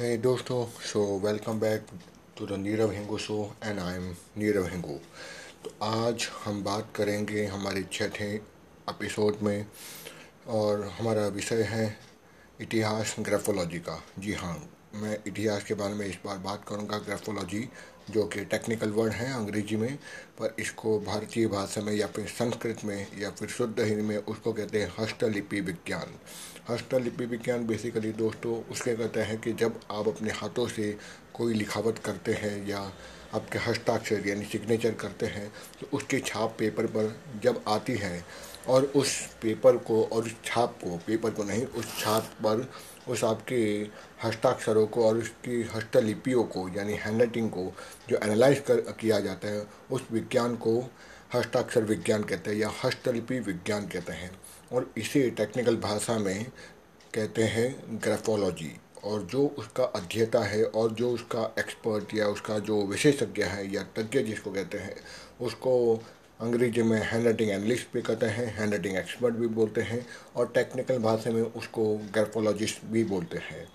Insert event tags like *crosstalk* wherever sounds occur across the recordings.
Hey, दोस्तों so welcome back to the Nirav Hingu show and I am Nirav Hingu तो आज हम बात करेंगे हमारे छठे एपिसोड में, और हमारा विषय है इतिहास ग्रेफोलॉजी का। जी हाँ मैं इतिहास के बारे में इस बार बात करूँगा ग्राफोलॉजी जो कि टेक्निकल वर्ड है अंग्रेज़ी में, पर इसको भारतीय भाषा में या फिर संस्कृत में या फिर शुद्ध हिंदी में उसको कहते हैं हस्तलिपि विज्ञान। हस्तलिपि विज्ञान बेसिकली दोस्तों उसके कहते हैं कि जब आप अपने हाथों से कोई लिखावट करते हैं या आपके हस्ताक्षर यानी सिग्नेचर करते हैं तो उसकी छाप पेपर पर जब आती है और उस पेपर को और उस छाप को पेपर को नहीं, उस छाप पर उस आपके हस्ताक्षरों को और उसकी हस्तलिपियों को, यानी हैंडराइटिंग को जो एनालाइज कर, किया जाता है, उस विज्ञान को हस्ताक्षर विज्ञान कहते हैं या हस्तलिपि विज्ञान कहते हैं। और इसे टेक्निकल भाषा में कहते हैं ग्राफोलॉजी और जो उसका अध्येता है और जो उसका एक्सपर्ट या उसका जो विशेषज्ञ है या तज्ञ जिसको कहते हैं, उसको अंग्रेज़ी में हैंड राइटिंग एनालिस्ट भी कहते हैं हैंड राइटिंग एक्सपर्ट भी बोलते हैं और टेक्निकल भाषा में उसको ग्राफोलॉजिस्ट भी बोलते हैं।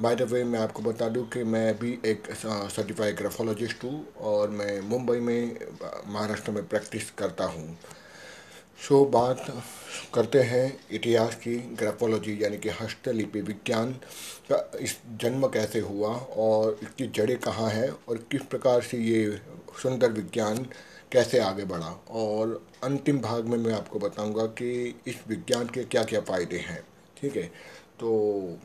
बाय द वे मैं आपको बता दूँ कि मैं भी एक सर्टिफाइड ग्राफोलॉजिस्ट हूँ और मैं मुंबई में महाराष्ट्र में प्रैक्टिस करता हूँ। सो so, बात करते हैं इतिहास की ग्राफोलॉजी यानी कि हस्तलिपि विज्ञान का इस जन्म कैसे हुआ और इसकी जड़ें कहाँ हैं और किस प्रकार से ये सुंदर विज्ञान कैसे आगे बढ़ा। और अंतिम भाग में मैं आपको बताऊँगा कि इस विज्ञान के क्या क्या फ़ायदे हैं, ठीक है? तो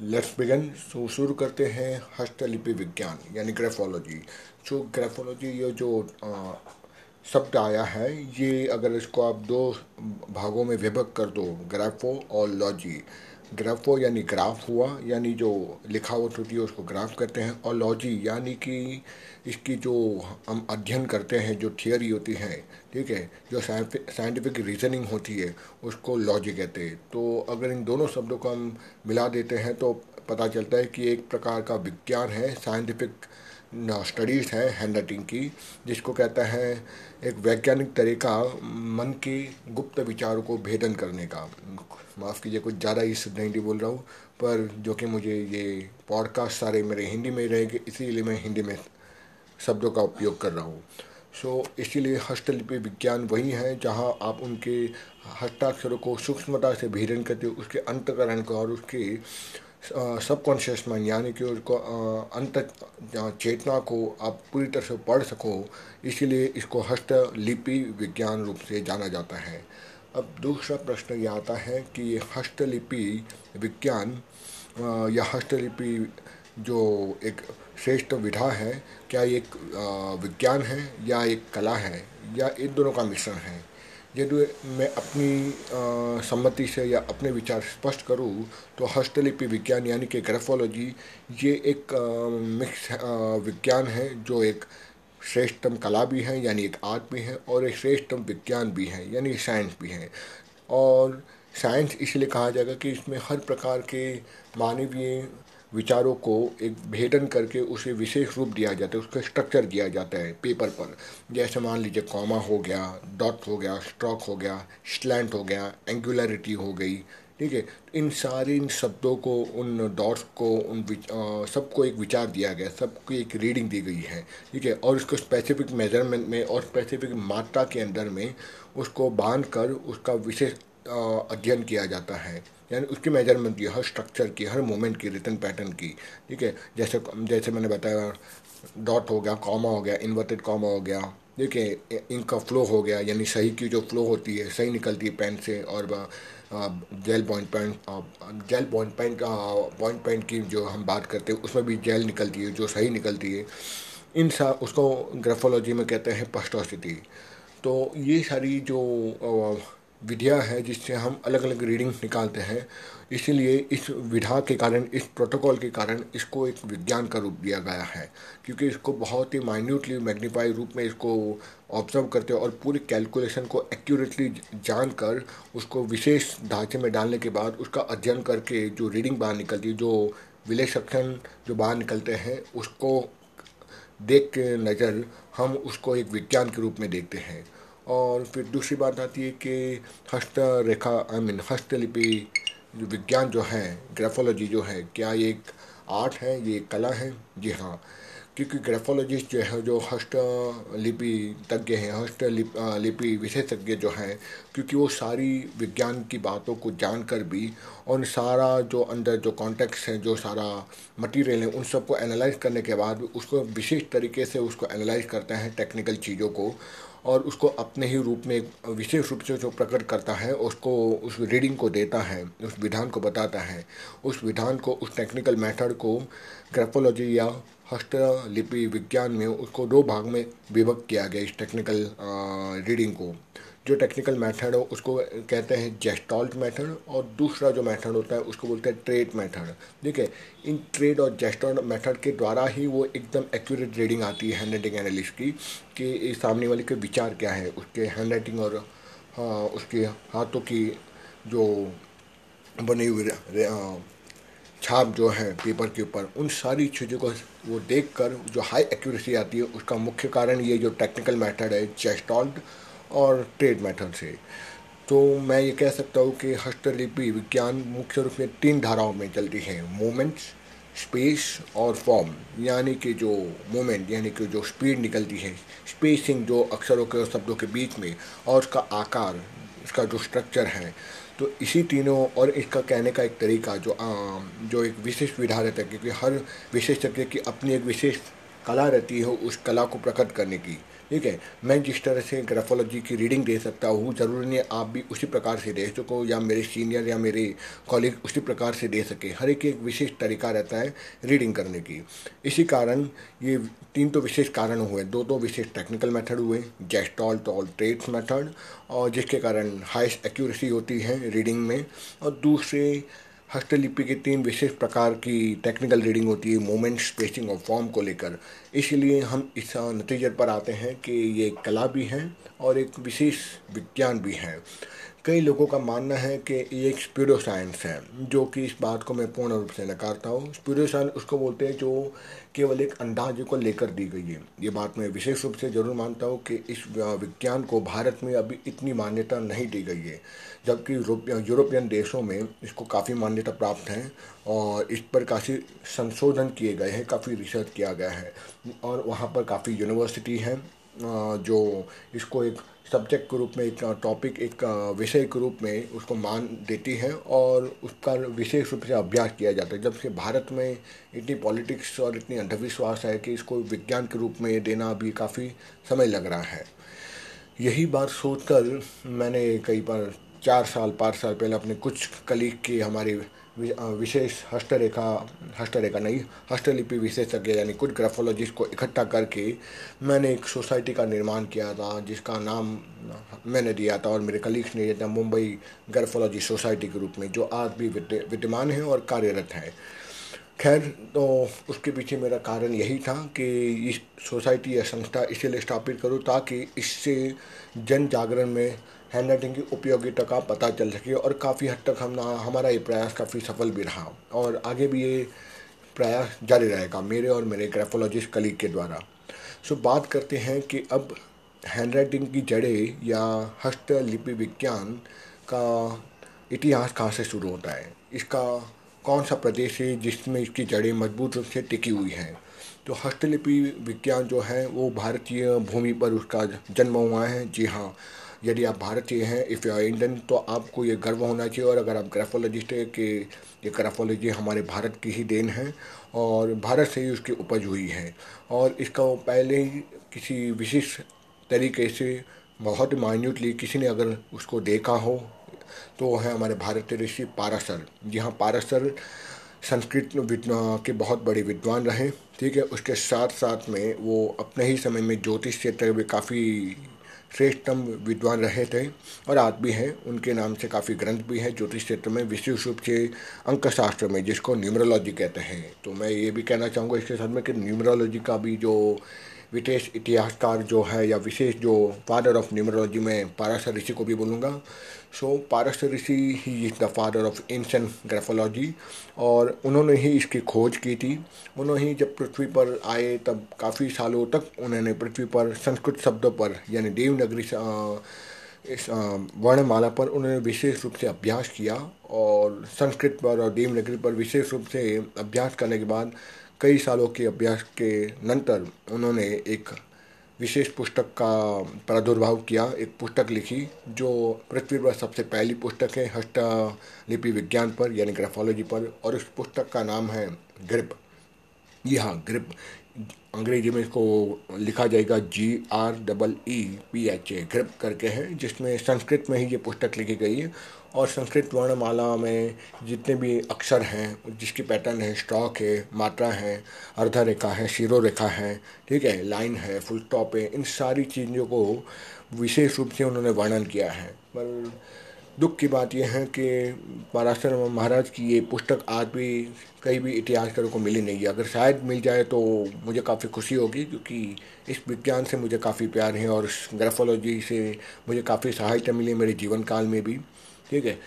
लेट्स बिगन सो, शुरू करते हैं हस्तलिपि विज्ञान, यानी ग्रेफोलॉजी जो ग्रेफोलॉजी ये जो शब्द आया है, ये अगर इसको आप दो भागों में विभक्त कर दो ग्राफो और लॉजी ग्राफो यानी ग्राफ हुआ, यानी जो लिखावट होती है उसको ग्राफ करते हैं। और लॉजी, यानी कि इसकी जो हम अध्ययन करते हैं, जो थियोरी होती है, ठीक है, जो साइंटिफिक रीजनिंग होती है, उसको लॉजी कहते हैं। तो अगर इन दोनों शब्दों को हम मिला देते हैं तो पता चलता है कि एक प्रकार का विज्ञान है साइंटिफिक स्टडीज़ हैं हैंड राइटिंग की जिसको कहता है एक वैज्ञानिक तरीका मन के गुप्त विचारों को भेदन करने का। माफ़ कीजिए कुछ ज़्यादा ही शुद्ध हिंदी बोल रहा हूँ पर जो कि मुझे ये पॉडकास्ट सारे मेरे हिंदी में रहेंगे इसीलिए मैं हिंदी में शब्दों का उपयोग कर रहा हूँ। सो so, इसीलिए हस्तलिपि विज्ञान वही है जहाँ आप उनके हस्ताक्षरों को सूक्ष्मता से भेदन करते हो उसके अंतकरण को और उसके सबकॉन्शियस माइंड यानी कि उसको अंत चेतना को आप पूरी तरह से पढ़ सको, इसीलिए इसको हस्तलिपि विज्ञान रूप से जाना जाता है। अब दूसरा प्रश्न ये आता है कि ये हस्तलिपि विज्ञान या हस्तलिपि जो एक श्रेष्ठ विधा है, क्या एक विज्ञान है या एक कला है, या इन दोनों का मिश्रण है? यदि मैं अपनी सम्मति से या अपने विचार स्पष्ट करूँ तो हस्तलिपि विज्ञान यानी कि ग्राफोलॉजी, ये एक मिक्स विज्ञान है, जो एक श्रेष्ठतम कला भी है, यानी एक आर्ट भी है, और एक श्रेष्ठतम विज्ञान भी है, यानी साइंस भी है। और साइंस इसलिए कहा जाएगा कि इसमें हर प्रकार के मानवीय विचारों को एक भेदन करके उसे विशेष रूप दिया जाता है, उसका स्ट्रक्चर दिया जाता है पेपर पर। जैसे मान लीजिए कॉमा हो गया डॉट हो गया स्ट्रोक हो गया स्लैंट हो गया एंगुलरिटी हो गई, ठीक है? इन सारे इन शब्दों को, उन डॉट्स को, उन सबको एक विचार दिया गया, सबको एक रीडिंग दी गई है, ठीक है? और उसको स्पेसिफिक मेज़रमेंट में और स्पेसिफिक मात्रा के अंदर में उसको बाँध कर उसका विशेष अध्ययन किया जाता है। यानी उसकी मेज़रमेंट की, हर स्ट्रक्चर की, हर मोमेंट की रिटर्न पैटर्न की। ठीक है? जैसे जैसे मैंने बताया डॉट हो गया कॉमा हो गया इन्वर्टेड कॉमा हो गया, ठीक देखिए इनका फ्लो हो गया, यानी सही की जो फ्लो होती है, सही निकलती है पेन से और gel point pen gel point pen point pen की जो हम बात करते हैं, उसमें भी जेल निकलती है, जो सही निकलती है। इन सा, उसको ग्राफोलॉजी में कहते हैं पस्टोसिटी तो ये सारी जो विधिया है जिससे हम अलग अलग रीडिंग निकालते हैं। इसीलिए इस विधा के कारण, इस प्रोटोकॉल के कारण इसको एक विज्ञान का रूप दिया गया है। क्योंकि इसको बहुत ही माइन्यूटली मैग्नीफाई रूप में इसको ऑब्ज़र्व करते हैं और पूरी कैलकुलेशन को एक्यूरेटली जानकर उसको विशेष ढांचे में डालने के बाद उसका अध्ययन करके जो रीडिंग बाहर निकलती है, जो विलेक्षण जो बाहर निकलते हैं, उसको देख के नज़र हम उसको एक विज्ञान के रूप में देखते हैं। और फिर दूसरी बात आती है कि हस्त रेखा आई मीन हस्तलिपि विज्ञान जो है ग्राफोलॉजी जो है, क्या ये एक आर्ट है, ये एक कला है? जी हाँ क्योंकि ग्राफोलॉजिस्ट जो है, जो हस्त लिपि तज्ञ हैं हस्त लिपि विशेषज्ञ जो हैं, क्योंकि वो सारी विज्ञान की बातों को जानकर भी और सारा जो अंदर जो कॉन्टेक्स्ट है, जो सारा मटेरियल है, उन सबको एनालाइज करने के बाद उसको विशेष तरीके से उसको एनालाइज करते हैं टेक्निकल चीज़ों को और उसको अपने ही रूप में, विशेष रूप से जो प्रकट करता है, उसको उस रीडिंग को देता है, उस विधान को बताता है। उस विधान को, उस टेक्निकल मेथड को ग्राफोलॉजी या हस्तलिपि विज्ञान में उसको दो भाग में विभक्त किया गया इस टेक्निकल रीडिंग को। जो टेक्निकल मेथड हो, उसको कहते हैं जेस्टॉल्ट मेथड और दूसरा जो मेथड होता है, उसको बोलते हैं ट्रेड मेथड ठीक है इन ट्रेड और जेस्टॉल्ट मेथड के द्वारा ही वो एकदम एक्यूरेट रीडिंग आती है हैंड राइटिंग एनालिस्ट की कि सामने वाले के विचार क्या है, उसके हैंड राइटिंग और हाँ उसके हाथों की जो बनी हुई छाप जो है पेपर के ऊपर, उन सारी चीज़ों को वो देख कर जो हाई एक्यूरेसी आती है, उसका मुख्य कारण ये जो टेक्निकल मेथड है जेस्टॉल्ट और ट्रेड मेथड से। तो मैं ये कह सकता हूँ कि हस्तलिपि विज्ञान मुख्य रूप में तीन धाराओं में चलती है मोमेंट्स स्पेस और फॉर्म यानी कि जो मोमेंट यानी कि जो स्पीड निकलती है स्पेसिंग जो अक्षरों के और शब्दों के बीच में और उसका आकार इसका जो स्ट्रक्चर है। तो इसी तीनों और इसका कहने का एक तरीका जो आ, जो एक विशेष विधा रहता है क्योंकि हर विशेषज्ञ की अपनी एक विशेष कला रहती है उस कला को प्रकट करने की। ठीक है? मैं जिस तरह से ग्राफोलॉजी की रीडिंग दे सकता हूँ, ज़रूरी नहीं आप भी उसी प्रकार से दे सको या मेरे सीनियर या मेरे कॉलेज उसी प्रकार से दे सके। हर एक एक विशेष तरीका रहता है रीडिंग करने की। इसी कारण ये तीन तो विशेष कारण हुए। दो दो विशेष टेक्निकल मेथड हुए जेस्टॉल और ट्रेड्स मेथड और जिसके कारण हाइस्ट एक्यूरेसी होती है रीडिंग में, और दूसरे हस्तलिपि के तीन विशेष प्रकार की टेक्निकल रीडिंग होती है मोमेंट स्पेसिंग और फॉर्म को लेकर। इसलिए हम इस नतीजे पर आते हैं कि ये एक कला भी है और एक विशेष विज्ञान भी है। कई लोगों का मानना है कि ये एक स्पीडो साइंस है, जो कि इस बात को मैं पूर्ण रूप से नकारता हूँ। स्पीडो साइंस उसको बोलते हैं जो केवल एक अंदाजे को लेकर दी गई है। ये बात मैं विशेष रूप से ज़रूर मानता हूँ कि इस विज्ञान को भारत में अभी इतनी मान्यता नहीं दी गई है। जबकि यूरोपियन देशों में इसको काफ़ी मान्यता प्राप्त है और इस पर काफ़ी संशोधन किए गए हैं, काफ़ी रिसर्च किया गया है और वहाँ पर काफ़ी यूनिवर्सिटी हैं जो इसको एक सब्जेक्ट के रूप में, एक टॉपिक एक विषय के रूप में उसको मान देती है और उसका विशेष रूप से अभ्यास किया जाता है। जब से भारत में इतनी पॉलिटिक्स और इतनी अंधविश्वास है कि इसको विज्ञान के रूप में देना अभी काफ़ी समय लग रहा है। यही बात सोचकर मैंने कई बार चार साल, पाँच साल पहले अपने कुछ कलीग की हमारी विशेष हस्तरेखा हस्तरेखा नहीं, हस्तलिपि विशेषज्ञ यानी कुछ ग्राफोलॉजिस्ट को इकट्ठा करके मैंने एक सोसाइटी का निर्माण किया था, जिसका नाम मैंने दिया था और मेरे कलीग्स ने दिया था मुंबई ग्राफोलॉजी सोसाइटी के रूप में, जो आज भी विद्यमान है और कार्यरत है। खैर तो उसके पीछे मेरा कारण यही था कि इस सोसाइटी या संस्था इसीलिए स्थापित करूँ ताकि इससे जन जागरण में हैंड राइटिंग की उपयोगिता का पता चल सके और काफ़ी हद तक हम हमारा ये प्रयास काफ़ी सफल भी रहा। और आगे भी ये प्रयास जारी रहेगा मेरे और मेरे ग्राफोलॉजिस्ट कलीग के द्वारा। सो बात करते हैं कि अब हैंड राइटिंग की जड़ें या हस्तलिपि विज्ञान का इतिहास कहाँ से शुरू होता है? इसका कौन सा प्रदेश है जिसमें इसकी जड़ें मज़बूत रूप से टिकी हुई हैं? तो हस्तलिपि विज्ञान जो है, वो भारतीय भूमि पर उसका जन्म हुआ है। जी हाँ यदि आप भारतीय हैं इफ़ यू आर इंडियन तो आपको ये गर्व होना चाहिए। और अगर आप ग्राफोलॉजिस्ट है कि ये ग्राफोलॉजी हमारे भारत की ही देन है और भारत से ही उसकी उपज हुई है। और इसका पहले ही किसी विशिष्ट तरीके से, बहुत माइन्यूटली किसी ने अगर उसको देखा हो तो है हमारे भारतीय ऋषि पारासर जहाँ पारासर संस्कृत के बहुत बड़े विद्वान रहे, ठीक है? उसके साथ साथ में वो अपने ही समय में ज्योतिष क्षेत्र में काफ़ी श्रेष्ठतम विद्वान रहे थे और आज भी हैं। उनके नाम से काफ़ी ग्रंथ भी हैं ज्योतिष क्षेत्र में विशेष रूप से अंक शास्त्र में, जिसको न्यूमरोलॉजी कहते हैं। तो मैं ये भी कहना चाहूँगा इसके साथ में कि न्यूमरोलॉजी का भी जो विशेष इतिहासकार जो है या विशेष जो फादर ऑफ़ न्यूमरोलॉजी में पाराशर ऋषि को भी बोलूँगा। So Parashar rishi he is the father of ancient graphology और उन्होंने ही इसकी खोज की थी। उन्होंने ही जब पृथ्वी पर आए तब काफ़ी सालों तक उन्होंने पृथ्वी पर संस्कृत शब्दों पर यानी देवनगरी इस वर्णमाला पर उन्होंने विशेष रूप से अभ्यास किया और संस्कृत पर और देवनगरी पर विशेष रूप से अभ्यास करने के बाद कई सालों के अभ्यास के नंतर उन्होंने एक विशेष पुस्तक का प्रादुर्भाव किया। एक पुस्तक लिखी, जो पृथ्वी पर सबसे पहली पुस्तक है, हस्तलिपि विज्ञान पर, यानी ग्राफोलॉजी पर, और उस पुस्तक का नाम है ग्रिप। जी हाँ ग्रिप। अंग्रेज़ी में इसको लिखा जाएगा G R double E P H A grip करके है, जिसमें संस्कृत में ही ये पुस्तक लिखी गई है। और संस्कृत वर्णमाला में जितने भी अक्षर हैं, जिसकी पैटर्न है स्टॉक है, मात्रा है अर्धा रेखा है शीरो रेखा है, ठीक है लाइन है फुल स्टॉप है, इन सारी चीज़ों को विशेष रूप से उन्होंने वर्णन किया है। पर दुख की बात यह है कि पराशर महाराज की ये पुस्तक आज भी कहीं भी इतिहासकारों को मिली नहीं है। अगर शायद मिल जाए तो मुझे काफ़ी खुशी होगी क्योंकि इस विज्ञान से मुझे काफ़ी प्यार है और ग्राफोलॉजी से मुझे काफ़ी सहायता मिली मेरे जीवन काल में भी। ठीक है।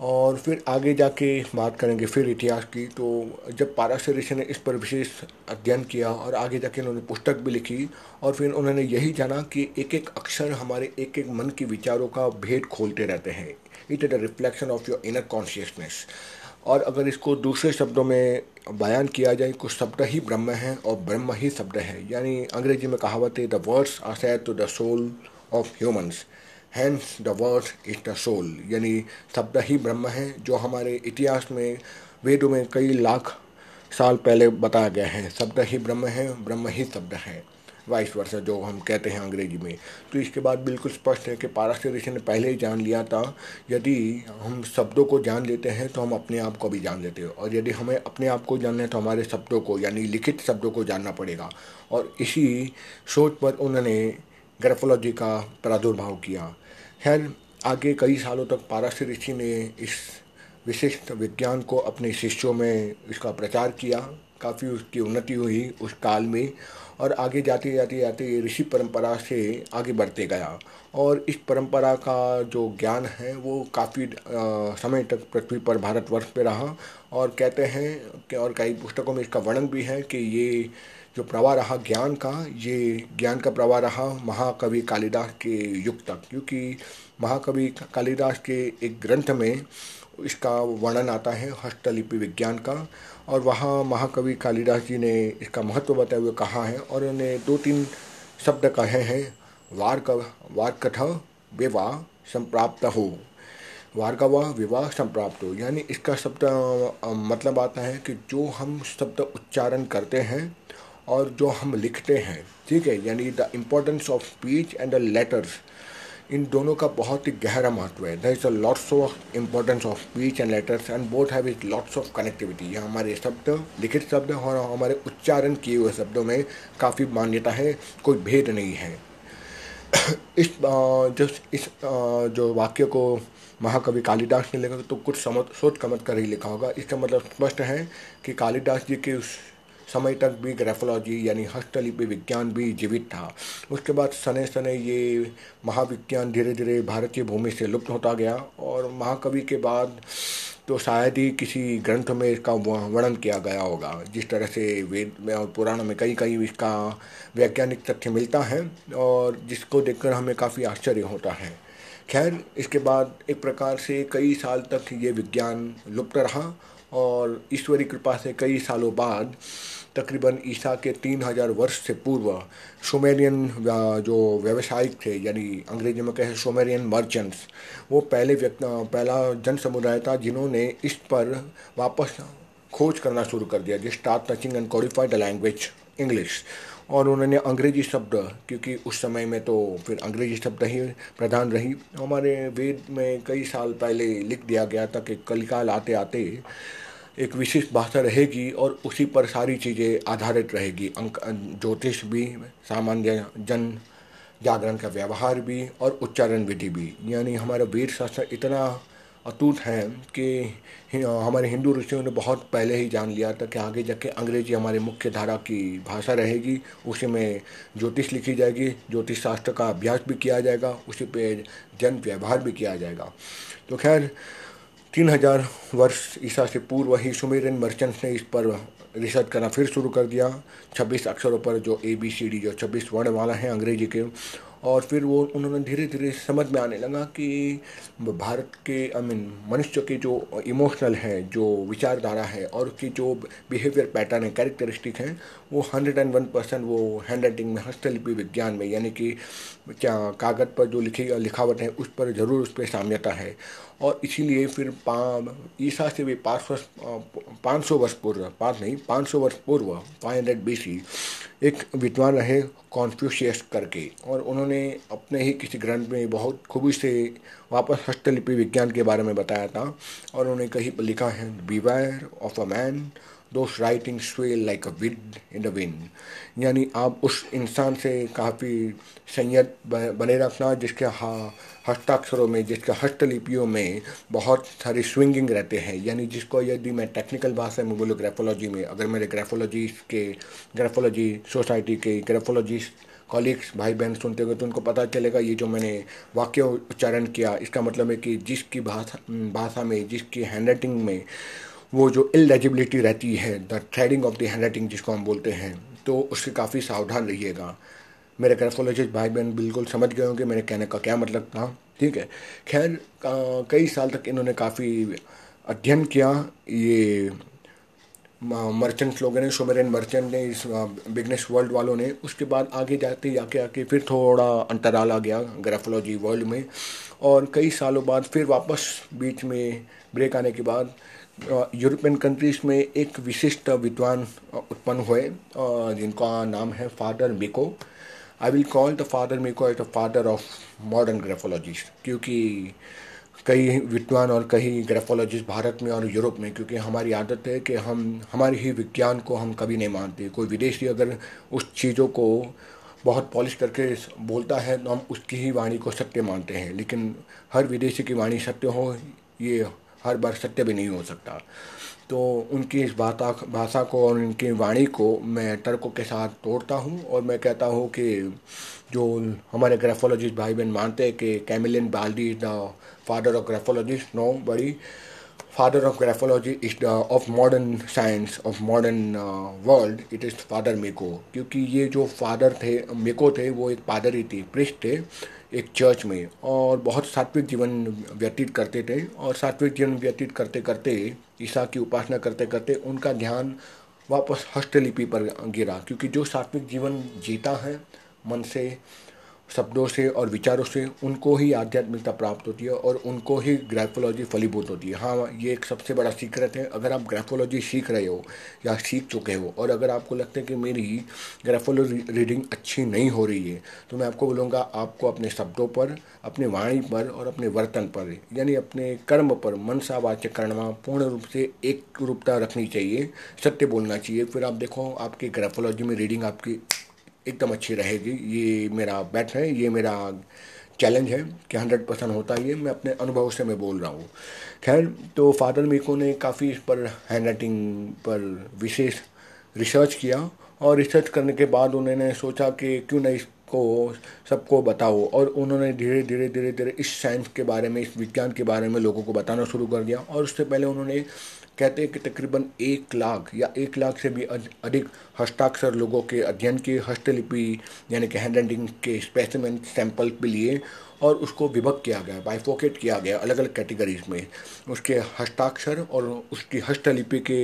और फिर आगे जाके बात करेंगे फिर इतिहास की। तो जब पाराशर ऋषि ने इस पर विशेष अध्ययन किया और आगे जाके उन्होंने पुस्तक भी लिखी और फिर उन्होंने यही जाना कि एक एक अक्षर हमारे एक एक मन के विचारों का भेद खोलते रहते हैं। It is the reflection of your inner consciousness और अगर इसको दूसरे शब्दों में बयान किया जाए, कुछ शब्द ही ब्रह्म है और ब्रह्म ही शब्द है। यानी अंग्रेज़ी में कहावत है the words are said to the soul of humans hence the word is the soul यानी शब्द ही ब्रह्म है, जो हमारे इतिहास में, वेदों में कई लाख साल पहले बताया गया है। शब्द ही ब्रह्म है, ब्रह्म ही शब्द है। वाइस वर्षा जो हम कहते हैं अंग्रेज़ी में। तो इसके बाद बिल्कुल स्पष्ट है कि पारस्य ऋषि ने पहले ही जान लिया था। यदि हम शब्दों को जान लेते हैं तो हम अपने आप को भी जान लेते हैं। और यदि हमें अपने आप को जानना है तो हमारे शब्दों को, यानी लिखित शब्दों को जानना पड़ेगा। और इसी सोच पर उन्होंने ग्राफोलॉजी का प्रादुर्भाव किया। खैर, आगे कई सालों तक पारस्य ऋषि ने इस विशिष्ट विज्ञान को अपने शिष्यों में इसका प्रचार किया। काफ़ी उसकी उन्नति हुई उस काल में और आगे जाते जाते जाते ऋषि परंपरा से आगे बढ़ते गया। और इस परंपरा का जो ज्ञान है वो काफ़ी समय तक पृथ्वी पर भारतवर्ष पे रहा। और कहते हैं और कई पुस्तकों में इसका वर्णन भी है कि ये जो प्रवाह रहा ज्ञान का, ये ज्ञान का प्रवाह रहा महाकवि कालिदास के युग तक, क्योंकि महाकवि कालिदास के एक ग्रंथ में इसका वर्णन आता है, हस्तलिपि विज्ञान का, और वहाँ महाकवि कालिदास जी ने इसका महत्व बताए हुए कहा है, और उन्होंने दो तीन शब्द कहे हैं वार का वार कथ विवाह संप्राप्त हो। वार का वाह विवाह संप्राप्त हो, यानी इसका शब्द मतलब आता है कि जो हम शब्द उच्चारण करते हैं और जो हम लिखते हैं, ठीक है, यानी the importance of speech and the letters इन दोनों का बहुत ही गहरा महत्व है। There is a lots of importance of speech and letters and both have is lots of connectivity यह हमारे शब्द, लिखित शब्द और हमारे उच्चारण किए हुए शब्दों में काफ़ी मान्यता है, कोई भेद नहीं है। इस जो इस जो वाक्य को महाकवि कालिदास ने लिखा तो कुछ समझ सोच समझ कर ही लिखा होगा। इसका मतलब स्पष्ट है कि कालिदास जी के उस समय तक भी ग्राफोलॉजी, यानी हस्तलिपि विज्ञान भी जीवित था। उसके बाद सने सने ये महाविज्ञान धीरे धीरे भारतीय भूमि से लुप्त होता गया और महाकवि के बाद तो शायद ही किसी ग्रंथ में इसका वर्णन किया गया होगा। जिस तरह से वेद में और पुराण में कई कई इसका वैज्ञानिक तथ्य मिलता है और जिसको देखकर हमें काफ़ी आश्चर्य होता है। खैर, इसके बाद एक प्रकार से कई साल तक ये विज्ञान लुप्त रहा और ईश्वरी कृपा से कई सालों बाद तकरीबन ईसा के तीन हज़ार वर्ष से पूर्व सुमेरियन जो व्यवसायिक थे, यानी अंग्रेज़ी में कहे सुमेरियन मर्चेंट्स वो पहले व्यक्ति, पहला जन समुदाय था जिन्होंने इस पर वापस खोज करना शुरू कर दिया, जिस start touching and codified the language English और उन्होंने अंग्रेज़ी शब्द, क्योंकि उस समय में तो फिर अंग्रेज़ी शब्द ही प्रधान रही। हमारे वेद में कई साल पहले लिख दिया गया था कि कलिकाल आते आते एक विशिष्ट भाषा रहेगी और उसी पर सारी चीज़ें आधारित रहेगी। अंक, ज्योतिष भी, सामान्य जन जागरण का व्यवहार भी और उच्चारण विधि भी। यानी हमारा वेद शास्त्र इतना अटूट है कि हमारे हिंदू ऋषियों ने बहुत पहले ही जान लिया था कि आगे जाके अंग्रेज़ी हमारे मुख्य धारा की भाषा रहेगी। उसी में ज्योतिष लिखी जाएगी, ज्योतिष शास्त्र का अभ्यास भी किया जाएगा, उसी पे जन व्यवहार भी किया जाएगा। तो खैर तीन हज़ार वर्ष ईसा से पूर्व ही सुमेरियन मर्चेंट्स ने इस पर रिसर्च करना फिर शुरू कर दिया। 26 अक्षरों पर जो ए बी सी डी जो 26 वर्ण वाला है अंग्रेज़ी के। और फिर वो उन्होंने धीरे धीरे समझ में आने लगा कि भारत के आई मीन मनुष्य के जो इमोशनल है, जो विचारधारा है और उसकी जो बिहेवियर पैटर्न है कैरेक्टरिस्टिक है, वो हंड्रेड एंड वन परसेंट वो हैंड राइटिंग में, हस्तलिपि विज्ञान में, यानी कि क्या कागज़ पर जो लिखी, लिखावट है, उस पर ज़रूर उस पर साम्यता है। और इसीलिए फिर ईसा से भी पाँच वर्ष पाँच सौ वर्ष पूर्व, पाँच नहीं, पाँच सौ वर्ष पूर्व फाइव हंड्रेड बी एक विद्वान रहे कॉन्फ्यूशियस करके। और उन्होंने अपने ही किसी ग्रंथ में बहुत खूबी से वापस हस्तलिपि विज्ञान के बारे में बताया था और उन्होंने कहीं पर लिखा है beware of a man whose writing swell like a weed in the wind यानी आप उस इंसान से काफ़ी संयत बने रखना जिसके हस्ताक्षरों में, जिसके हस्तलिपियों में बहुत सारी स्विंगिंग रहते हैं। यानी जिसको यदि मैं टेक्निकल भाषा में बोलूँ ग्राफोलॉजी में, अगर मेरे ग्राफोलॉजी के ग्राफोलॉजी सोसाइटी के ग्राफोलॉजी कॉलिग्स भाई बहन सुनते हुए तो उनको पता चलेगा ये जो मैंने वाक्य उच्चारण किया, इसका मतलब है कि जिसकी भाषा भाषा में, जिसकी हैंड राइटिंग में वो जो इलेजिबिलिटी रहती है the threading of the hand writing जिसको हम बोलते हैं तो उससे काफ़ी सावधान रहिएगा। मेरे ग्राफोलॉजिस्ट भाई बहन बिल्कुल समझ गए होंगे मेरे कहने का क्या मतलब था। ठीक है? खैर कई साल तक इन्होंने काफ़ी अध्ययन किया। ये मर्चेंट्स लोगों ने सोमेरियन मर्चेंट ने, इस बिज़नेस वर्ल्ड वालों ने, उसके बाद आगे जाते आके आके फिर थोड़ा अंतराल आ गया ग्राफोलॉजी वर्ल्ड में। और कई सालों बाद फिर वापस बीच में ब्रेक आने के बाद यूरोपियन कंट्रीज़ में एक विशिष्ट विद्वान उत्पन्न हुए जिनका नाम है father Miko I will call the father Miko as the father of modern graphologist क्योंकि कई विद्वान और कई ग्रेफोलॉजिस्ट भारत में और यूरोप में, क्योंकि हमारी आदत है कि हम, हमारे ही विज्ञान को हम कभी नहीं मानते। कोई विदेशी अगर उस चीज़ों को बहुत पॉलिश करके बोलता है तो हम उसकी ही वाणी को सत्य मानते हैं। लेकिन हर विदेशी की वाणी सत्य हो, ये हर बार सत्य भी नहीं हो सकता। तो उनकी इस भाषा भाषा को और उनकी वाणी को मैं तर्कों के साथ तोड़ता हूँ और मैं कहता हूँ कि जो हमारे ग्रेफोलॉजिस्ट भाई बहन मानते हैं कि Camillo Baldi is the father of graphologist, no बड़ी father of graphology is the, of modern science, of modern world, it is father मेको। क्योंकि ये जो फादर थे, मेको थे, वो एक पादरी थे, प्रिस्ट थे। एक चर्च में और बहुत सात्विक जीवन व्यतीत करते थे और सात्विक जीवन व्यतीत करते करते ईसा की उपासना करते करते उनका ध्यान वापस हस्तलिपि पर गिरा, क्योंकि जो सात्विक जीवन जीता है, मन से शब्दों से और विचारों से उनको ही आध्यात्मिकता प्राप्त होती है और उनको ही ग्राफोलॉजी फलीभूत होती है। हाँ ये एक सबसे बड़ा सीक्रेट है। अगर आप ग्राफोलॉजी सीख रहे हो या सीख चुके हो और अगर आपको लगता है कि मेरी ग्राफोलॉजी रीडिंग अच्छी नहीं हो रही है तो मैं आपको बोलूँगा, आपको अपने शब्दों पर, अपने वाणी पर और अपने वर्तन पर, यानी अपने कर्म पर मनसा वाच्य कर्णवा पूर्ण रूप से एक रूपता रखनी चाहिए, सत्य बोलना चाहिए। फिर आप देखो, आपकी ग्राफोलॉजी में रीडिंग आपकी एकदम अच्छी रहेगी। ये मेरा बैट है, ये मेरा चैलेंज है कि हंड्रेड परसेंट होता है ये। मैं अपने अनुभव से मैं बोल रहा हूँ। खैर तो फादर मीको ने काफ़ी इस पर हैंड राइटिंग पर विशेष रिसर्च किया और रिसर्च करने के बाद उन्होंने सोचा कि क्यों ना इसको, सबको बताओ और उन्होंने धीरे धीरे धीरे धीरे इस साइंस के बारे में, इस विज्ञान के बारे में लोगों को बताना शुरू कर दिया और उससे पहले उन्होंने कहते हैं कि तकरीबन एक लाख या एक लाख से भी अधिक हस्ताक्षर लोगों के अध्ययन की हस्तलिपि, यानी कि हैंड राइटिंग के स्पेसिमेंट सैंपल पे लिए और उसको विभक्त किया गया बाइफोकेट किया गया अलग अलग कैटेगरीज में। उसके हस्ताक्षर और उसकी हस्तलिपि के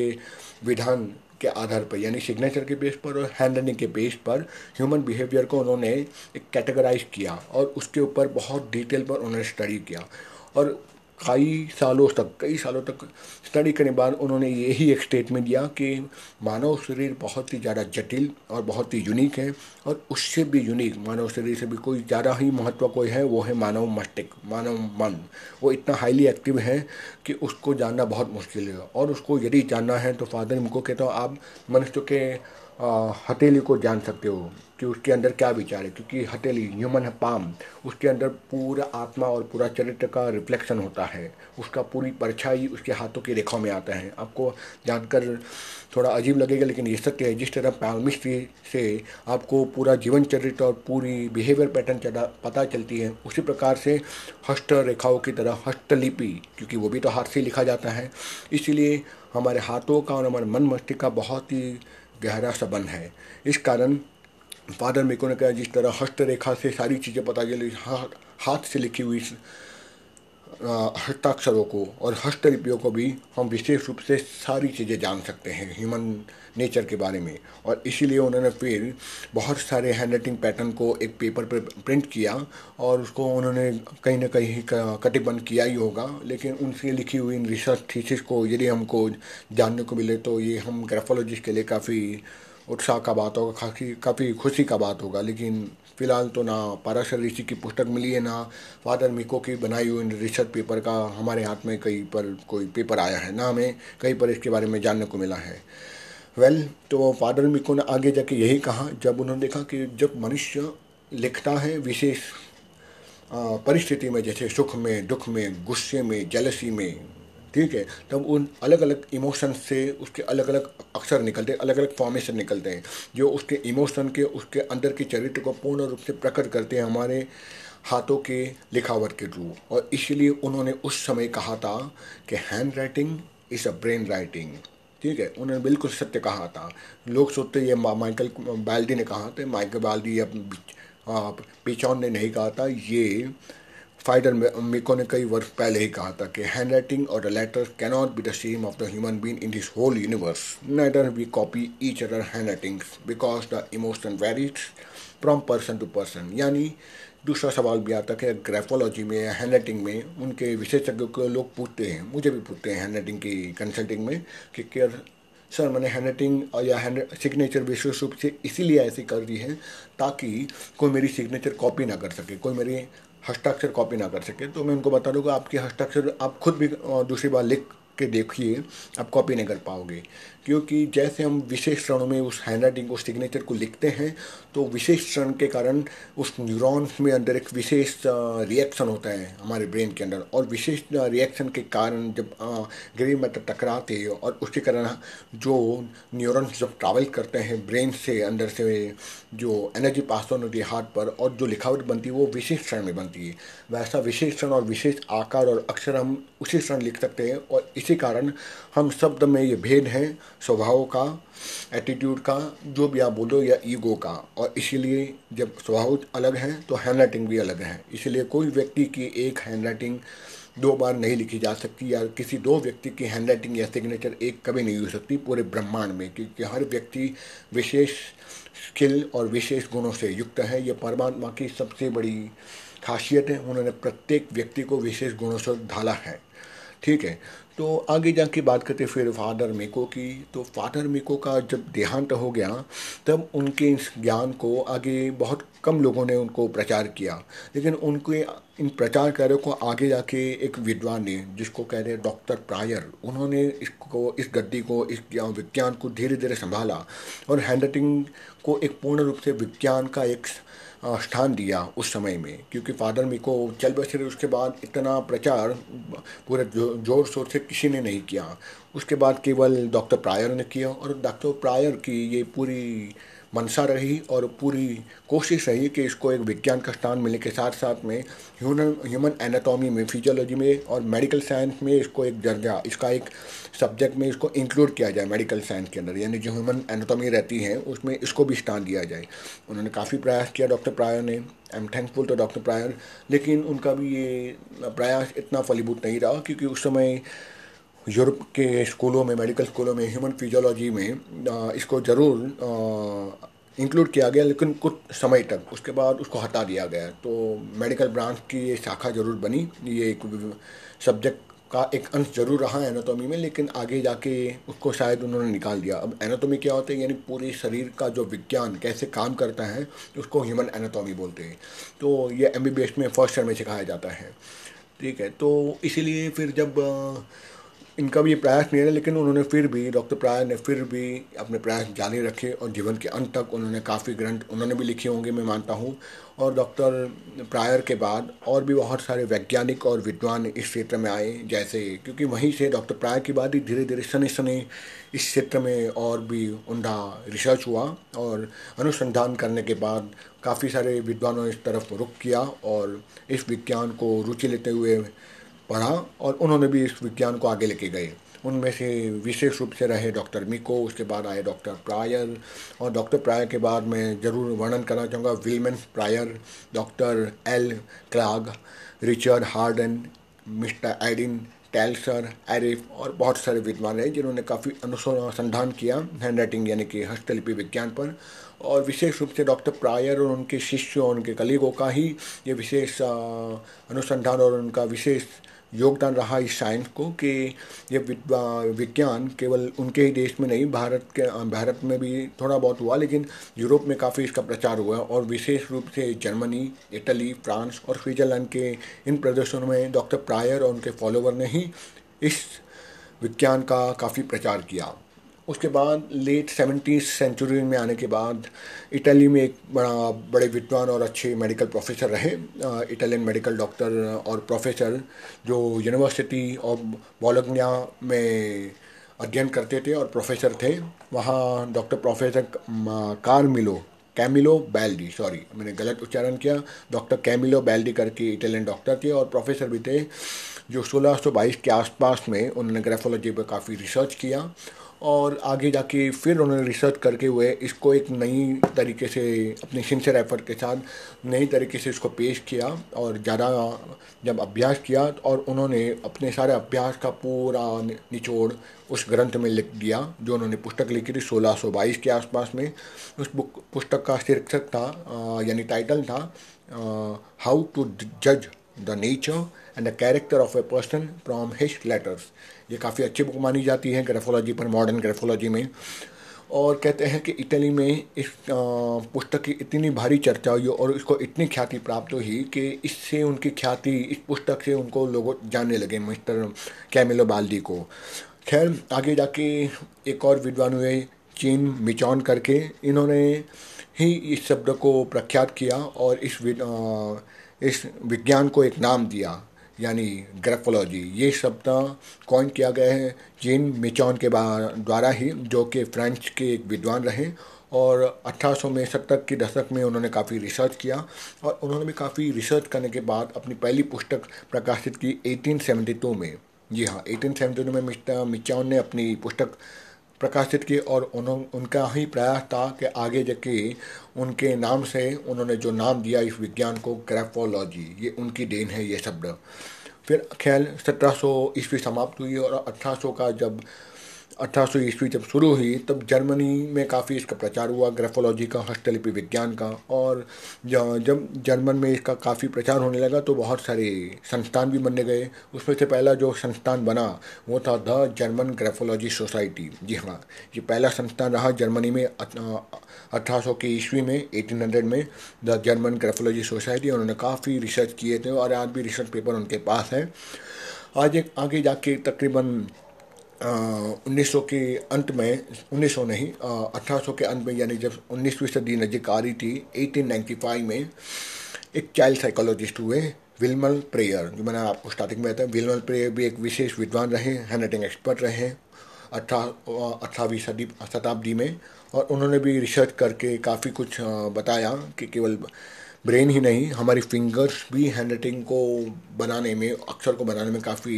विधान के आधार पर, यानी सिग्नेचर के बेस पर और हैंड राइटिंग के बेस पर ह्यूमन बिहेवियर को उन्होंने एक कैटेगराइज किया और उसके ऊपर बहुत डिटेल पर उन्होंने स्टडी किया। और कई सालों तक, कई सालों तक स्टडी करने बाद उन्होंने यही एक स्टेटमेंट दिया कि मानव शरीर बहुत ही ज़्यादा जटिल और बहुत ही यूनिक है और उससे भी यूनिक मानव शरीर से भी कोई ज़्यादा ही महत्व कोई है, वो है मानव मस्तिष्क, मानव मन। वो इतना हाईली एक्टिव है कि उसको जानना बहुत मुश्किल है। और उसको यदि जानना है तो फादर उनको कहता हूँ, आप मनुष्य के हथेली को जान सकते हो कि उसके अंदर क्या विचार है, क्योंकि हथेली ह्यूमन पाम उसके अंदर पूरा आत्मा और पूरा चरित्र का रिफ्लेक्शन होता है। उसका पूरी परछाई उसके हाथों की रेखाओं में आता है। आपको जानकर थोड़ा अजीब लगेगा, लेकिन ये सत्य है। जिस तरह पैलमिस्ट्री से आपको पूरा जीवन चरित्र और पूरी बिहेवियर पैटर्न चला, पता चलती है, उसी प्रकार से हस्त रेखाओं की तरह हस्तलिपि क्योंकि वो भी तो हाथ से लिखा जाता है। इसीलिए हमारे हाथों का और हमारे मन मस्तिष्क का बहुत ही गहरा संबंध है। इस कारण फादर मेको ने कहा जिस तरह हस्तरेखा से सारी चीज़ें पता चली हाथ से लिखी हुई हस्ताक्षरों को और हस्तलिपियों को भी हम विशेष रूप से सारी चीज़ें जान सकते हैं ह्यूमन नेचर के बारे में। और इसीलिए उन्होंने फिर बहुत सारे हैंड राइटिंग पैटर्न को एक पेपर पर प्रिंट किया और उसको उन्होंने कहीं ना कहीं कटिबंद किया ही होगा। लेकिन उनसे लिखी हुई इन रिसर्च थीसिस को यदि हमको जानने को मिले तो ये हम ग्राफोलॉजिस्ट के लिए काफ़ी उत्साह का बात होगा काफ़ी काफ़ी खुशी का बात होगा। लेकिन फ़िलहाल तो ना पाराशर ऋषि की पुस्तक मिली है ना फादर मिको की बनाई हुई रिसर्च पेपर का हमारे हाथ में कहीं पर कोई पेपर आया है ना हमें कहीं पर इसके बारे में जानने को मिला है। वेल well, तो फादर मिको ने आगे जाके यही कहा जब उन्होंने देखा कि जब मनुष्य लिखता है विशेष परिस्थिति में जैसे सुख में दुख में गुस्से में जलसी में ठीक है, तब उन अलग अलग इमोशंस से उसके अलग अलग अक्षर निकलते हैं अलग अलग फॉर्मेशन निकलते हैं, जो उसके इमोशन के, उसके अंदर के चरित्र को पूर्ण रूप से प्रकट करते हैं हमारे हाथों के लिखावट के थ्रू और इसलिए उन्होंने उस समय कहा था कि hand writing is a brain writing ठीक है, उन्होंने बिल्कुल सत्य कहा था। लोग सोचते ये माइकल बाल्डी ने कहा था, माइकल बाल्डी या पिचौन ने नहीं कहा था, ये फाइडर मेको ने कई वर्ष पहले ही कहा था कि हैंड राइटिंग और letter cannot be the same of the human being in this whole universe neither we copy each other hand writing because the emotion varies from person to person यानी दूसरा सवाल भी आता है कि ग्राफोलॉजी में या हैंड राइटिंग में उनके विशेषज्ञों को लोग पूछते हैं, मुझे भी पूछते हैं हैंड राइटिंग की कंसल्टिंग में कि क्या सर मैंने हैंड राइटिंग या हैंड सिग्नेचर विशेष रूप से इसीलिए ऐसी कर दी है ताकि कोई मेरी सिग्नेचर कॉपी ना कर सके, कोई मेरी हस्ताक्षर कॉपी ना कर सके तो मैं उनको बता दूँगा, आपके हस्ताक्षर, आप खुद भी दूसरी बार लिख के देखिए, आप कॉपी नहीं कर पाओगे। क्योंकि जैसे हम विशेष क्षणों में उस हैंड राइटिंग को सिग्नेचर को लिखते हैं तो विशेष क्षण के कारण उस न्यूरॉन्स में अंदर एक विशेष रिएक्शन होता है हमारे ब्रेन के अंदर। और विशेष रिएक्शन के कारण जब ग्रीन मैटर टकराते हैं और उसके कारण जो न्यूरॉन्स जब ट्रैवल करते हैं ब्रेन से अंदर से, जो एनर्जी पास होती है हार्ट पर और जो लिखावट बनती है वो विशेष क्षण में बनती है। वैसा विशेष क्षण और विशेष आकार और अक्षर हम उसी क्षण लिख सकते हैं और इसी कारण हम शब्द में ये भेद हैं स्वभाव का एटीट्यूड का, जो भी आप बोलो या ईगो का। और इसीलिए जब स्वभाव अलग है तो हैंड राइटिंग भी अलग है। इसलिए कोई व्यक्ति की एक हैंड राइटिंग दो बार नहीं लिखी जा सकती या किसी दो व्यक्ति की हैंड राइटिंग या सिग्नेचर एक कभी नहीं हो सकती पूरे ब्रह्मांड में, क्योंकि हर व्यक्ति विशेष स्किल और विशेष गुणों से युक्त है। ये परमात्मा की सबसे बड़ी खासियत है। उन्होंने प्रत्येक व्यक्ति को विशेष गुणों से ढाला है। ठीक है? तो आगे जाके बात करते फिर फादर मेको की तो फादर मेको का जब देहांत हो गया, तब उनके इस ज्ञान को आगे बहुत कम लोगों ने उनको प्रचार किया। लेकिन उनके इन प्रचार कार्यों को आगे जाके एक विद्वान ने जिसको कह रहे हैं डॉक्टर प्रायर उन्होंने इसको इस गद्दी को इस विज्ञान को धीरे धीरे संभाला और हैंड राइटिंग को एक पूर्ण रूप से विज्ञान का एक स्थान दिया उस समय में। क्योंकि फादर मी को चल बसे उसके बाद इतना प्रचार पूरे जो, ज़ोर शोर से किसी ने नहीं किया। उसके बाद केवल डॉक्टर प्रायर ने किया और डॉक्टर प्रायर की ये पूरी मंशा रही और पूरी कोशिश रही कि इसको एक विज्ञान का स्थान मिलने के साथ साथ में ह्यूमन ह्यूमन एनाटॉमी में फिजियोलॉजी में और मेडिकल साइंस में इसको एक दर्जा, इसका एक सब्जेक्ट में इसको इंक्लूड किया जाए मेडिकल साइंस के अंदर। यानी जो ह्यूमन एनाटॉमी रहती है, उसमें इसको भी स्थान दिया जाए। उन्होंने काफ़ी प्रयास किया डॉक्टर प्रायर ने। I am thankful to doctor Preyer लेकिन उनका भी ये प्रयास इतना फलीभूत नहीं रहा, क्योंकि उस समय यूरोप के स्कूलों में, मेडिकल स्कूलों में, ह्यूमन फिजियोलॉजी में इसको ज़रूर इंक्लूड किया गया, लेकिन कुछ समय तक। उसके बाद उसको हटा दिया गया। तो मेडिकल ब्रांच की ये शाखा ज़रूर बनी। ये एक सब्जेक्ट का एक अंश ज़रूर रहा एनाटॉमी में, लेकिन आगे जाके उसको शायद उन्होंने निकाल दिया। अब एनाटॉमी क्या होता है? यानी पूरे शरीर का जो विज्ञान, कैसे काम करता है, उसको ह्यूमन एनाटॉमी बोलते हैं। तो ये एमबीबीएस में फ़र्स्ट ईयर में सिखाया जाता है। ठीक है तो इसीलिए फिर जब इनका भी ये प्रयास नहीं है, लेकिन उन्होंने फिर भी, डॉक्टर प्रायर ने फिर भी अपने प्रयास जारी रखे और जीवन के अंत तक उन्होंने काफ़ी ग्रंथ उन्होंने भी लिखे होंगे, मैं मानता हूँ। और डॉक्टर प्रायर के बाद और भी बहुत सारे वैज्ञानिक और विद्वान इस क्षेत्र में आए, जैसे क्योंकि वहीं से डॉक्टर प्रायर के बाद ही धीरे धीरे शनि शनि इस क्षेत्र में और भी उंडा रिसर्च हुआ और अनुसंधान करने के बाद काफ़ी सारे विद्वानों ने इस तरफ़ रुख किया और इस विज्ञान को रुचि लेते हुए पढ़ा और उन्होंने भी इस विज्ञान को आगे लेके गए। उनमें से विशेष रूप से रहे डॉक्टर मिको, उसके बाद आए डॉक्टर प्रायर और डॉक्टर प्रायर के बाद मैं ज़रूर वर्णन करना चाहूँगा। Wilhelm Preyer, doctor L Klages, Richard Harden, mister Adin टेल्सर, एरिफ और बहुत सारे विद्वान रहे जिन्होंने काफ़ी अनुसंधान किया हैंड राइटिंग यानी कि हस्तलिपि विज्ञान पर। और विशेष रूप से डॉक्टर प्रायर और उनके शिष्यों उनके कलीगों का ही ये विशेष अनुसंधान और उनका विशेष योगदान रहा इस साइंस को कि ये विज्ञान केवल उनके ही देश में नहीं, भारत के भारत में भी थोड़ा बहुत हुआ, लेकिन यूरोप में काफ़ी इसका प्रचार हुआ और विशेष रूप से जर्मनी, इटली, फ्रांस और स्विट्ज़रलैंड के इन प्रदर्शनों में डॉक्टर प्रायर और उनके फॉलोवर ने ही इस विज्ञान का काफ़ी प्रचार किया। उसके बाद लेट सेवेंटी सेंचुरी में आने के बाद इटली में एक बड़ा, बड़े विद्वान और अच्छे मेडिकल प्रोफेसर रहे। इटालियन मेडिकल डॉक्टर और प्रोफेसर जो यूनिवर्सिटी ऑफ़ बोलोग्ना में अध्ययन करते थे और प्रोफेसर थे। वहाँ doctor professor Carmillo Camillo Baldi sorry मैंने गलत उच्चारण किया। डॉक्टर कैमिलो बैल्डी करके इटालियन डॉक्टर थे और प्रोफेसर भी थे, जो 1622 के आसपास में उन्होंने ग्रेफोलॉजी पर काफ़ी रिसर्च किया। और आगे जाके फिर उन्होंने रिसर्च करके हुए, इसको एक नई तरीके से, अपने सिंसियर एफर्ट के साथ नई तरीके से इसको पेश किया और ज़्यादा जब अभ्यास किया और उन्होंने अपने सारे अभ्यास का पूरा निचोड़ उस ग्रंथ में लिख दिया, जो उन्होंने पुस्तक लिखी थी 1622 के आसपास में। उस बुक, पुस्तक का शीर्षक था यानी टाइटल था हाउ टू जज the nature and the character of a person from his letters ये काफ़ी अच्छी बुक मानी जाती है ग्रेफोलॉजी पर मॉडर्न ग्रेफोलॉजी में। और कहते हैं कि इटली में इस पुस्तक की इतनी भारी चर्चा हुई और इसको इतनी ख्याति प्राप्त हुई कि इससे उनकी ख्याति, इस पुस्तक से उनको लोग जानने लगे मिस्टर कैमिलो बाल्दी को। खैर, आगे जाके एक और विद्वान हुए, चीन मिचौन करके। इन्होंने ही इस शब्द को प्रख्यात किया और इस इस विज्ञान को एक नाम दिया, यानी ग्राफोलॉजी। ये शब्द कॉइन किया गया है जीन मिचौन के द्वारा ही, जो कि फ्रेंच के एक विद्वान रहे और 1800 में सत्तर के दशक में उन्होंने काफ़ी रिसर्च किया और उन्होंने भी काफ़ी रिसर्च करने के बाद अपनी पहली पुस्तक प्रकाशित की 1872 में। जी हाँ 1872 में मिस्टर मिचौन ने अपनी पुस्तक प्रकाशित की और उन्होंने उनका ही प्रयास था कि आगे जाके उनके नाम से उन्होंने जो नाम दिया इस विज्ञान को ग्रेफोलॉजी, ये उनकी देन है ये शब्द। फिर खैर सत्रह सौ ईस्वी समाप्त हुई और अठारह सौ का जब अठारह सौ ईस्वी जब शुरू हुई, तब जर्मनी में काफ़ी इसका प्रचार हुआ, ग्राफोलॉजी का, हस्तलिपि विज्ञान का, और जब जर्मन में इसका काफ़ी प्रचार होने लगा तो बहुत सारे संस्थान भी बनने गए। उसमें से पहला जो संस्थान बना, वो था द जर्मन ग्राफोलॉजी सोसाइटी। जी हाँ ये पहला संस्थान रहा जर्मनी में अठारह सौ की ईस्वी में एटीन हंड्रेड में, द जर्मन ग्राफोलॉजी सोसाइटी। उन्होंने काफ़ी रिसर्च किए थे, और आज भी रिसर्च पेपर उनके पास है। आज एक, आगे जाके तकरीबन उन्नीस सौ के अंत में, उन्नीस सौ नहीं अठारह सौ के अंत में, यानी जब उन्नीसवीं सदी नज़दीक आ रही थी 1895 में एक चाइल्ड साइकोलॉजिस्ट हुए, विलमल प्रेयर, जो मैंने आपको स्टार्टिंग में बताया। विलमल प्रेयर भी एक विशेष विद्वान रहे हैंड राइटिंग एक्सपर्ट रहे अठारह अठारहवीं सदी, शताब्दी में, और उन्होंने भी रिसर्च करके काफ़ी कुछ बताया कि केवल ब्रेन ही नहीं, हमारी फिंगर्स भी हैंड राइटिंग को बनाने में, अक्षर को बनाने में काफ़ी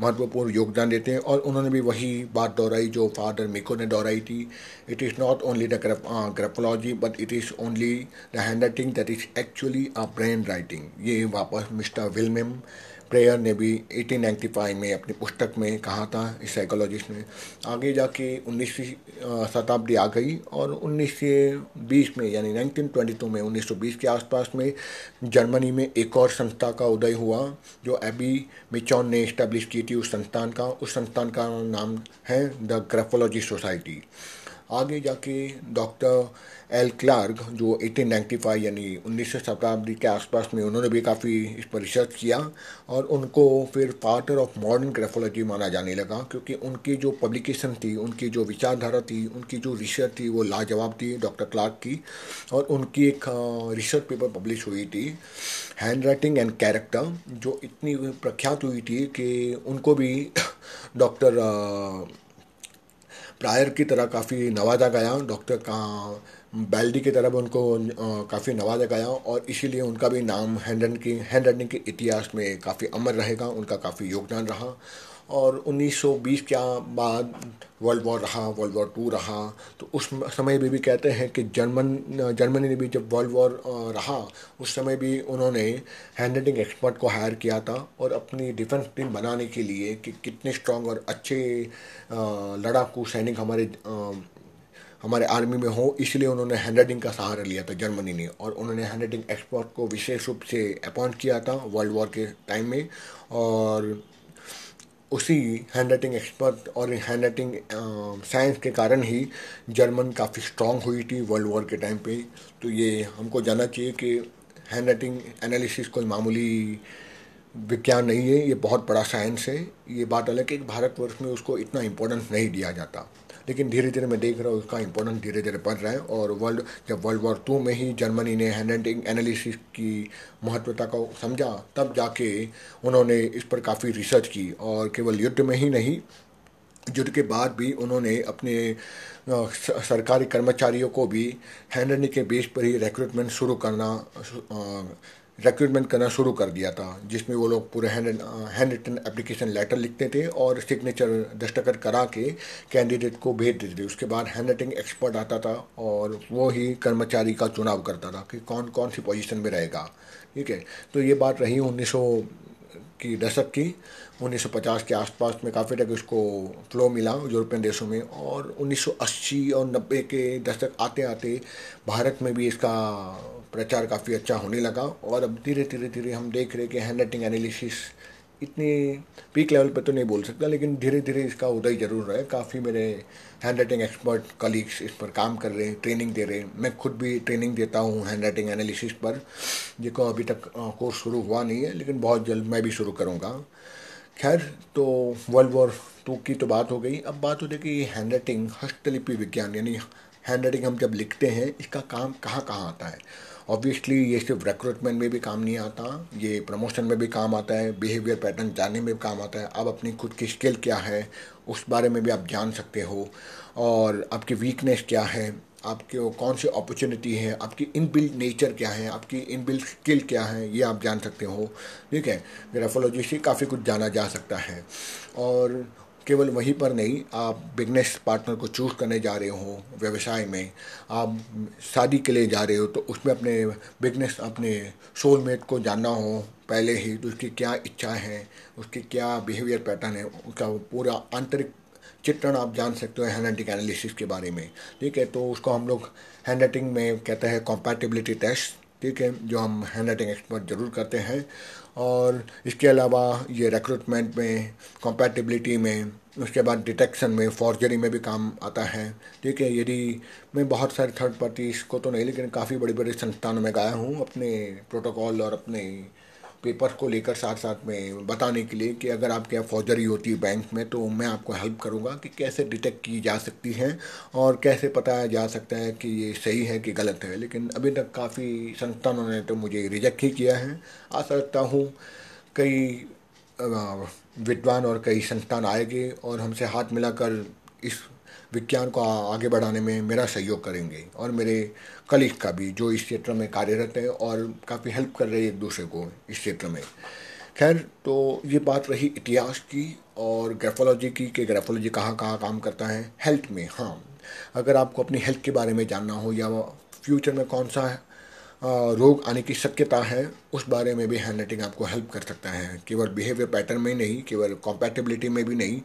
महत्वपूर्ण योगदान देते हैं और उन्होंने भी वही बात दोहराई जो फादर मिको ने दोहराई थी। It is not only the graphology but it is only the hand writing that is actually a brain writing ये वापस मिस्टर विलमेम प्रेयर ने भी 1895 में अपनी पुस्तक में कहा था, इस साइकोलॉजिस्ट ने। आगे जाके उन्नीसवीं शताब्दी आ गई और उन्नीस बीस में, यानी 1922 में 1920 के आसपास में जर्मनी में एक और संस्था का उदय हुआ, जो एबी मिचॉन ने इस्टेब्लिश की थी उस संस्थान का। उस संस्थान का नाम है द ग्रेफोलॉजी सोसाइटी। आगे जाके डॉक्टर एल क्लार्क, जो 1895 यानी उन्नीस सौ शताब्दी के आसपास में उन्होंने भी काफ़ी इस पर रिसर्च किया और उनको फिर फादर ऑफ़ मॉडर्न ग्राफोलॉजी माना जाने लगा, क्योंकि उनकी जो पब्लिकेशन थी, उनकी जो विचारधारा थी, उनकी जो रिसर्च थी, वो लाजवाब थी डॉक्टर क्लार्क की और उनकी एक रिसर्च पेपर पब्लिश हुई थी हैंड राइटिंग एंड कैरेक्टर जो इतनी प्रख्यात हुई थी कि उनको भी *coughs* डॉक्टर प्रायर की तरह काफ़ी नवाजा गया डॉक्टर का बैल्डी की तरफ़ उनको काफ़ी नवाजा गया और इसीलिए उनका भी नाम हैंड रन की हैंड राइटिंग के इतिहास में काफ़ी अमर रहेगा, उनका काफ़ी योगदान रहा। और 1920 के बाद वर्ल्ड वॉर रहा, वर्ल्ड वॉर टू रहा तो उस समय भी भी कहते हैं कि जर्मन जर्मनी ने भी जब वर्ल्ड वॉर रहा, उस समय भी उन्होंने हैंड राइटिंग एक्सपर्ट को हायर किया था और अपनी डिफेंस टीम बनाने के लिए कि कितने स्ट्रॉन्ग और अच्छे लड़ाकू सैनिक हमारे हमारे आर्मी में हो, इसलिए उन्होंने हैंड राइटिंग का सहारा लिया था जर्मनी ने और उन्होंने हैंड राइटिंग एक्सपर्ट को विशेष रूप से अपॉइंट किया था वर्ल्ड वॉर के टाइम में और उसी हैंड राइटिंग एक्सपर्ट और हैंड राइटिंग साइंस के कारण ही जर्मन काफ़ी स्ट्रांग हुई थी वर्ल्ड वॉर के टाइम पे। तो ये हमको जानना चाहिए कि हैंड राइटिंग एनालिसिस कोई मामूली विज्ञान नहीं है, ये बहुत बड़ा साइंस है। ये बात अलग है कि भारतवर्ष में उसको इतना इम्पोर्टेंस नहीं दिया जाता। लेकिन धीरे धीरे मैं देख रहा हूँ उसका इंपॉर्टेंस धीरे धीरे बढ़ रहा है और वर्ल्ड जब वर्ल्ड वॉर टू में ही जर्मनी ने हैंड राइटिंग एनालिसिस की महत्वता को समझा, तब जाके उन्होंने इस पर काफ़ी रिसर्च की और केवल युद्ध में ही नहीं, युद्ध के बाद भी उन्होंने अपने सरकारी कर्मचारियों को भी हैंड राइटिंग के बेस पर ही रिक्रूटमेंट शुरू करना रिक्रूटमेंट करना शुरू कर दिया था, जिसमें वो लोग पूरे hand hand written application letter लिखते थे और सिग्नेचर दस्तखत करा के कैंडिडेट को भेज देते थे। उसके बाद हैंड राइटिंग एक्सपर्ट आता था और वो ही कर्मचारी का चुनाव करता था कि कौन कौन सी पोजीशन में रहेगा। ठीक है? तो ये बात रही उन्नीस सौ की दशक की। 1950 के आसपास में काफ़ी तक उसको फ्लो मिला यूरोपियन देशों में और 1980 और 90 के दशक आते आते भारत में भी इसका प्रचार काफ़ी अच्छा होने लगा और अब धीरे धीरे धीरे हम देख रहे कि हैंड राइटिंग एनालिसिस इतनी पीक लेवल पर तो नहीं बोल सकता, लेकिन धीरे धीरे इसका उदय ज़रूर रहा है। काफ़ी मेरे हैंड राइटिंग एक्सपर्ट कलीग्स इस पर काम कर रहे हैं ट्रेनिंग दे रहे हैं। मैं खुद भी ट्रेनिंग देता हूँ हैंड राइटिंग एनालिसिस पर, जिसको अभी तक कोर्स शुरू हुआ नहीं है, लेकिन बहुत जल्द मैं भी शुरू करूँगा। खैर तो वर्ल्ड वॉर टू की तो बात हो गई। अब बात है कि हैंड राइटिंग हस्तलिपि विज्ञान, यानी हैंड राइटिंग हम जब लिखते हैं, इसका काम कहाँ कहाँ आता है? ऑब्वियसली ये सिर्फ़ रिक्रूटमेंट में भी काम नहीं आता, ये प्रमोशन में भी काम आता है बिहेवियर पैटर्न जानने में भी काम आता है। अब अपनी खुद की स्किल क्या है, उस बारे में भी आप जान सकते हो। और आपकी वीकनेस क्या है, आपके कौन सी अपॉर्चुनिटी है, आपकी इनबिल्ड नेचर क्या है, आपकी इनबिल्ड स्किल क्या है, ये आप जान सकते हो। ठीक है? ग्राफोलॉजी से काफ़ी कुछ जाना जा सकता है। और केवल वहीं पर नहीं, आप बिज़नेस पार्टनर को चूज़ करने जा रहे हो व्यवसाय में, आप शादी के लिए जा रहे हो तो उसमें अपने बिज़नेस अपने सोलमेट को जानना हो पहले ही तो उसकी क्या इच्छा है, उसकी क्या बिहेवियर पैटर्न है, उसका पूरा आंतरिक चित्रण आप जान सकते हो हैंड राइटिंग एनालिसिस के बारे में। ठीक है तो उसको हम लोग हैंड राइटिंग में कहते हैं कॉम्पैटिबिलिटी टेस्ट ठीक है, जो हम हैंड राइटिंग एक्सपर्ट ज़रूर करते हैं। और इसके अलावा ये रिक्रूटमेंट में कॉम्पैटिबिलिटी में, उसके बाद डिटेक्शन में फॉर्जरी में भी काम आता है। ठीक है यदि मैं बहुत सारे थर्ड पार्टीज़ को तो नहीं, लेकिन काफ़ी बड़ी बड़ी संस्थानों में गया हूँ, अपने प्रोटोकॉल और अपने पेपर को लेकर साथ साथ में बताने के लिए कि अगर आपके यहाँ फौजरी होती है बैंक में तो मैं आपको हेल्प करूँगा कि कैसे डिटेक्ट की जा सकती हैं और कैसे पता जा सकता है कि ये सही है कि गलत है। लेकिन अभी तक काफ़ी संस्थानों ने तो मुझे रिजेक्ट ही किया है। आशा रखता हूँ कई विद्वान और कई संस्थान आएँगे और हमसे हाथ मिलाकर इस विज्ञान को आगे बढ़ाने में मेरा सहयोग करेंगे और मेरे कलीग का भी, जो इस क्षेत्र में कार्यरत हैं और काफ़ी हेल्प कर रहे हैं एक दूसरे को इस क्षेत्र में। खैर तो ये बात रही इतिहास की और ग्रेफोलॉजी की कि ग्रेफोलॉजी कहाँ कहाँ काम करता है। हेल्थ में हाँ। अगर आपको अपनी हेल्थ के बारे में जानना हो या फ्यूचर में कौन सा रोग आने की शक्यता है, उस बारे में भी हैंड राइटिंग आपको हेल्प कर सकता है। केवल बिहेवियर पैटर्न में नहीं, केवल कॉम्पैटिबिलिटी में भी नहीं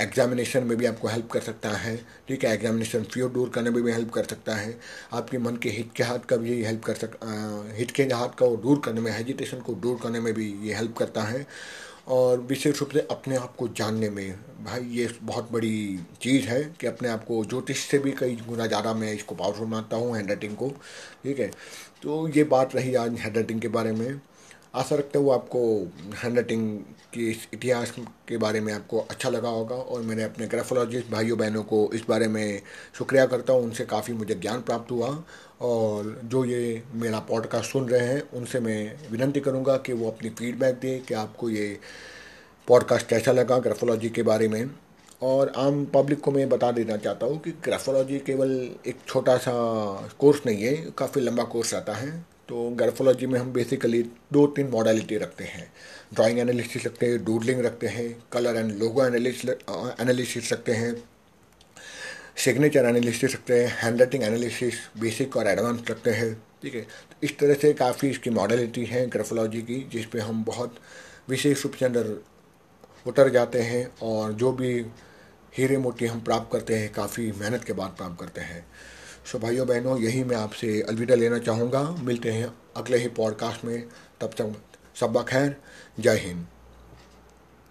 एग्जामिनेशन में भी आपको हेल्प कर सकता है। ठीक है एग्जामिनेशन फ्यू दूर करने में भी हेल्प कर सकता है। आपके मन के हिट के हाथ का भी हेल्प कर सक हिट के हाथ का दूर करने में हेजिटेशन को दूर करने में भी ये हेल्प करता है। और विशेष रूप से अपने आप को जानने में, भाई ये बहुत बड़ी चीज़ है कि अपने आप को ज्योतिष से भी कई गुना ज़्यादा मैं इसको पावरफुल मानता हूँ हैंड राइटिंग को। ठीक है? तो ये बात रही आज हैंड राइटिंग के बारे में। आशा रखता हूँ आपको हैंड राइटिंग के इतिहास के बारे में आपको अच्छा लगा होगा और मैंने अपने ग्राफोलॉजिस्ट भाइयों बहनों को इस बारे में शुक्रिया करता हूँ। उनसे काफ़ी मुझे ज्ञान प्राप्त हुआ और जो ये मेरा पॉडकास्ट सुन रहे हैं, उनसे मैं विनंती करूँगा कि वो अपनी फीडबैक दें, कि आपको ये पॉडकास्ट कैसा लगा ग्राफोलॉजी के बारे में। और आम पब्लिक को मैं बता देना चाहता हूँ कि ग्राफोलॉजी केवल एक छोटा सा कोर्स नहीं है, काफ़ी लंबा कोर्स आता है। तो ग्राफोलॉजी में हम बेसिकली दो तीन मॉडलिटी रखते हैं। ड्राइंग एनालिसिस रखते हैं डूडलिंग रखते हैं कलर एंड लोगो एनालिसिस रखते हैं सिग्नेचर एनालिसिस रखते हैं हैंड राइटिंग एनालिसिस बेसिक और एडवांस रखते हैं। ठीक है? तो इस तरह से काफ़ी इसकी मॉडलिटी है ग्राफोलॉजी की, जिस पे हम बहुत विशेष रूप से अंदर उतर जाते हैं और जो भी हीरे मोती हम प्राप्त करते हैं, काफ़ी मेहनत के बाद प्राप्त करते हैं। सो भाइयों बहनों, यही मैं आपसे अलविदा लेना चाहूँगा। मिलते हैं अगले ही पॉडकास्ट में। तब तक सब खैर। जय हिंद।